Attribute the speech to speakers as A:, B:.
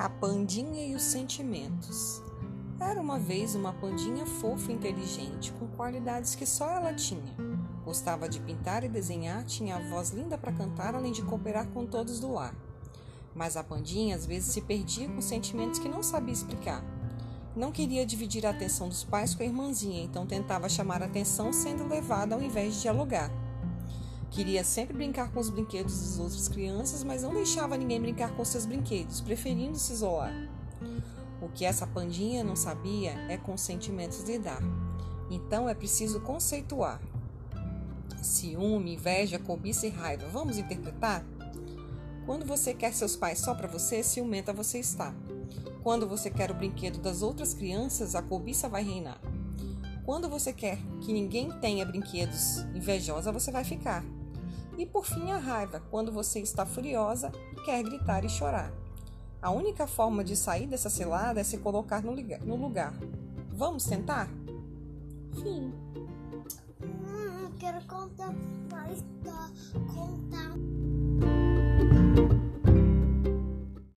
A: A Pandinha e os Sentimentos. Era uma vez uma pandinha fofa e inteligente, com qualidades que só ela tinha. Gostava de pintar e desenhar, tinha a voz linda para cantar, além de cooperar com todos do lar. Mas a pandinha às vezes se perdia com sentimentos que não sabia explicar. Não queria dividir a atenção dos pais com a irmãzinha, então tentava chamar a atenção sendo levada ao invés de dialogar. Queria sempre brincar com os brinquedos das outras crianças, mas não deixava ninguém brincar com seus brinquedos, preferindo se isolar. O que essa pandinha não sabia é com sentimentos lidar. Então é preciso conceituar. Ciúme, inveja, cobiça e raiva. Vamos interpretar? Quando você quer seus pais só para você, ciumenta você está. Quando você quer o brinquedo das outras crianças, a cobiça vai reinar. Quando você quer que ninguém tenha brinquedos, invejosa você vai ficar. E por fim, a raiva, quando você está furiosa e quer gritar e chorar. A única forma de sair dessa cilada é se colocar no lugar. Vamos tentar?
B: Fim. Hum, quero contar mais.